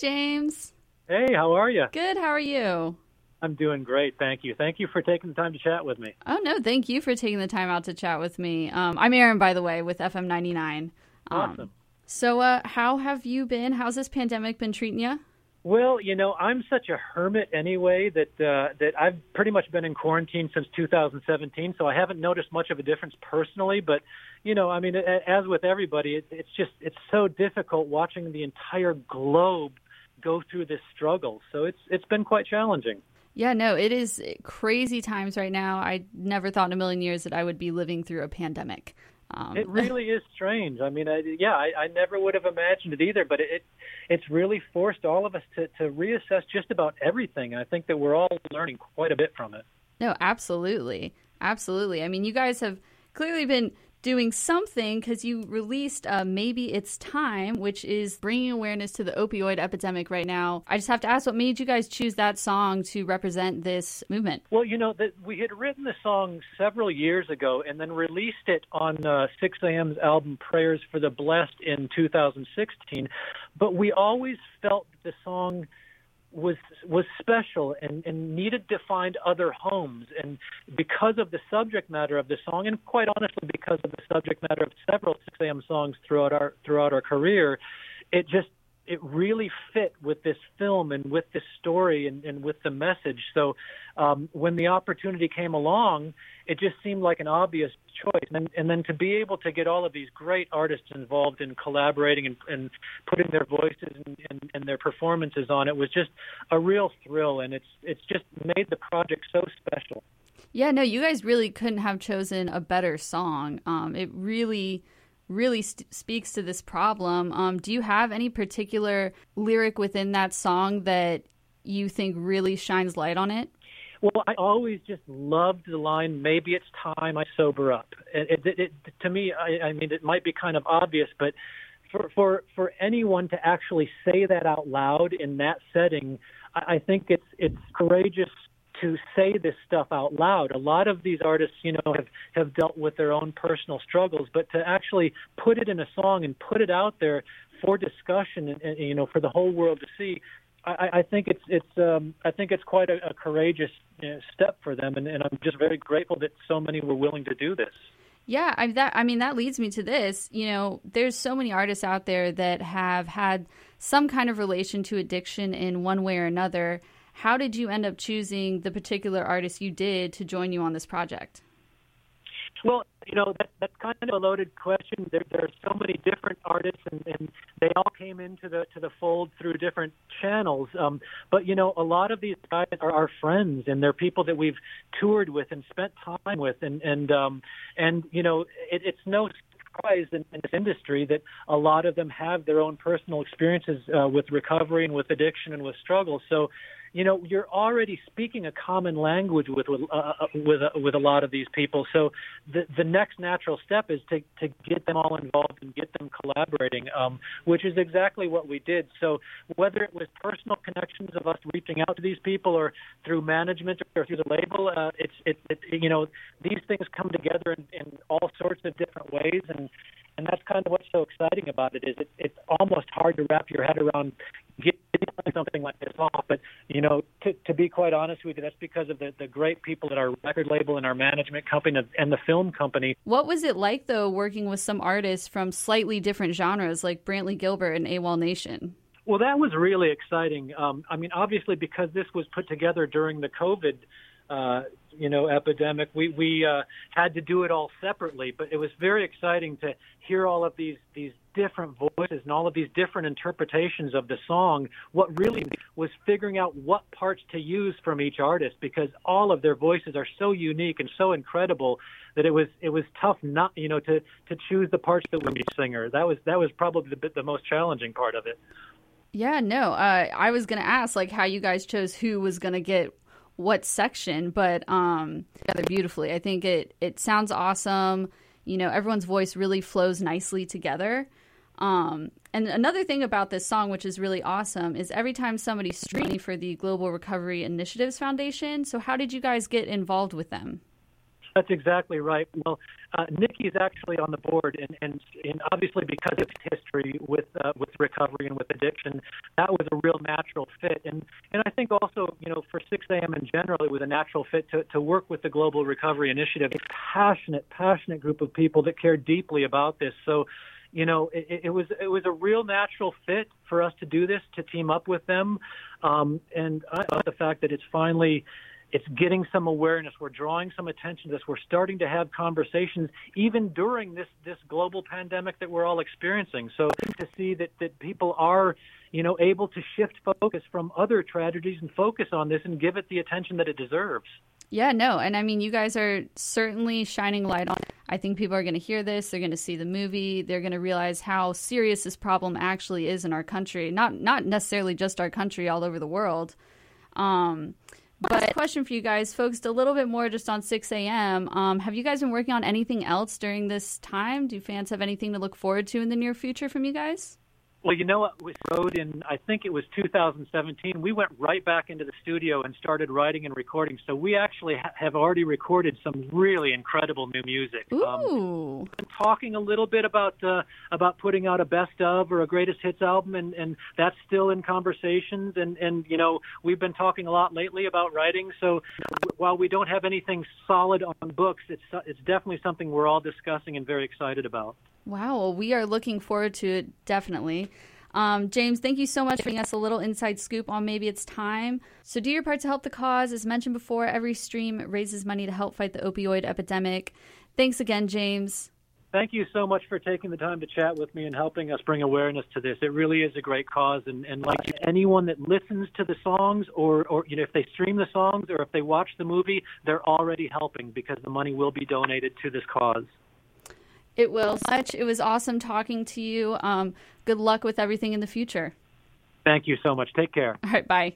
James. Hey, how are you? Good. How are you? I'm doing great. Thank you. Thank you for taking the time to chat with me. Oh, no. Thank you for taking the time out to chat with me. Um, I'm Aaron, by the way, with FM 99. Um, awesome. So, uh, how have you been? How's this pandemic been treating you? Well, you know, I'm such a hermit anyway that uh, that I've pretty much been in quarantine since 2017, so I haven't noticed much of a difference personally. But you know, I mean, as with everybody, it, it's just it's so difficult watching the entire globe go through this struggle. So it's it's been quite challenging. Yeah, no, it is crazy times right now. I never thought in a million years that I would be living through a pandemic. Um, it really is strange. I mean, I, yeah, I, I never would have imagined it either. But it it's really forced all of us to to reassess just about everything. And I think that we're all learning quite a bit from it. No, absolutely, absolutely. I mean, you guys have clearly been doing something because you released uh, Maybe It's Time, which is bringing awareness to the opioid epidemic right now. I just have to ask what made you guys choose that song to represent this movement? Well, you know, that we had written the song several years ago and then released it on uh, Sixx:A.M.'s album Prayers for the Blessed in 2016. But we always felt the song was was special and, and needed to find other homes. And because of the subject matter of the song and quite honestly because of the subject matter of several Sixx:A.M. songs throughout our throughout our career it just it really fit with this film and with this story and, and with the message. So um, when the opportunity came along, it just seemed like an obvious choice. And, and then to be able to get all of these great artists involved in collaborating and, and putting their voices and, and, their performances on it was just a real thrill. And it's it's just made the project so special. Yeah, no, you guys really couldn't have chosen a better song. Um, it really really st- speaks to this problem. Um, do you have any particular lyric within that song that you think really shines light on it? Well, I always just loved the line, maybe it's time I sober up. It, it, it, to me, I, I mean, it might be kind of obvious, but for, for, for anyone to actually say that out loud in that setting, I, I think it's, it's courageous to say this stuff out loud. A lot of these artists, you know, have have dealt with their own personal struggles, but to actually put it in a song and put it out there for discussion and, and you know for the whole world to see, I, I think it's it's um, I think it's quite a, a courageous you know, step for them, and, and I'm just very grateful that so many were willing to do this. Yeah, I, that I mean that leads me to this. You know, there's so many artists out there that have had some kind of relation to addiction in one way or another how did you end up choosing the particular artist you did to join you on this project? Well, you know, that, that's kind of a loaded question. There, there are so many different artists, and, and they all came into the to the fold through different channels. Um, but you know, a lot of these guys are our friends, and they're people that we've toured with and spent time with, and and um, and you know, it, it's no surprise in, in this industry that a lot of them have their own personal experiences uh, with recovery and with addiction and with struggle. So you know you're already speaking a common language with with uh, uh, with, uh, with a lot of these people. So the the next natural step is to to get them all involved and get them collaborating, um, which is exactly what we did. So whether it was personal connections of us reaching out to these people, or through management or through the label, uh, it's it, it you know these things come together in, in all sorts of different ways and and that's kind of what's so exciting about it is it, it's almost hard to wrap your head around getting something like this off. But you know, to, to be quite honest with you, that's because of the, the great people at our record label and our management company and the film company. What was it like though, working with some artists from slightly different genres like Brantley Gilbert and AWOLNATION? Well, that was really exciting. Um, I mean, obviously, because this was put together during the COVID uh, you know epidemic we we uh, had to do it all separately. But it was very exciting to hear all of these these different voices and all of these different interpretations of the song. What really was figuring out what parts to use from each artist because all of their voices are so unique and so incredible that it was it was tough not you know to to choose the parts that were each singer. That was that was probably the the most challenging part of it yeah, no. Uh, I was gonna ask like how you guys chose who was gonna get what section, but um, together beautifully. I think it it sounds awesome. You know, everyone's voice really flows nicely together. Um, and another thing about this song, which is really awesome, is every time somebody streaming for the Global Recovery Initiatives Foundation. So, how did you guys get involved with them? That's exactly right. Well, uh, Nikki's actually on the board, and, and, and obviously because of his history with uh, with recovery and with addiction, that was a real natural fit. And and I think also, you know, for Sixx:A.M. in general, it was a natural fit to, to work with the Global Recovery Initiative. It's a passionate, passionate group of people that care deeply about this. So you know, it, it was it was a real natural fit for us to do this, to team up with them, um, and I love the fact that it's finally it's getting some awareness. We're drawing some attention to this. We're starting to have conversations even during this this global pandemic that we're all experiencing. So to see that that people are you know able to shift focus from other tragedies and focus on this and give it the attention that it deserves. Yeah, no, and I mean, you guys are certainly shining light on. it. I think people are going to hear this. They're going to see the movie. They're going to realize how serious this problem actually is in our country. Not not necessarily just our country, all over the world. Um, but question for you guys, focused a little bit more just on Sixx:A.M. Um, have you guys been working on anything else during this time? Do fans have anything to look forward to in the near future from you guys? Well, you know what? We wrote in, I think it was 2017. We went right back into the studio and started writing and recording. So we actually ha- have already recorded some really incredible new music. Ooh. Um, talking a little bit about uh, about putting out a best of or a greatest hits album, and, and that's still in conversations. And and you know we've been talking a lot lately about writing. So while we don't have anything solid on books, it's it's definitely something we're all discussing and very excited about. Wow, we are looking forward to it definitely. Um, James, thank you so much for giving us a little inside scoop on Maybe It's Time. So, do your part to help the cause. As mentioned before, every stream raises money to help fight the opioid epidemic. Thanks again, James. Thank you so much for taking the time to chat with me and helping us bring awareness to this. It really is a great cause, and, and like anyone that listens to the songs, or, or you know, if they stream the songs or if they watch the movie, they're already helping because the money will be donated to this cause. It will. Such. It was awesome talking to you. Um, good luck with everything in the future. Thank you so much. Take care. All right. Bye.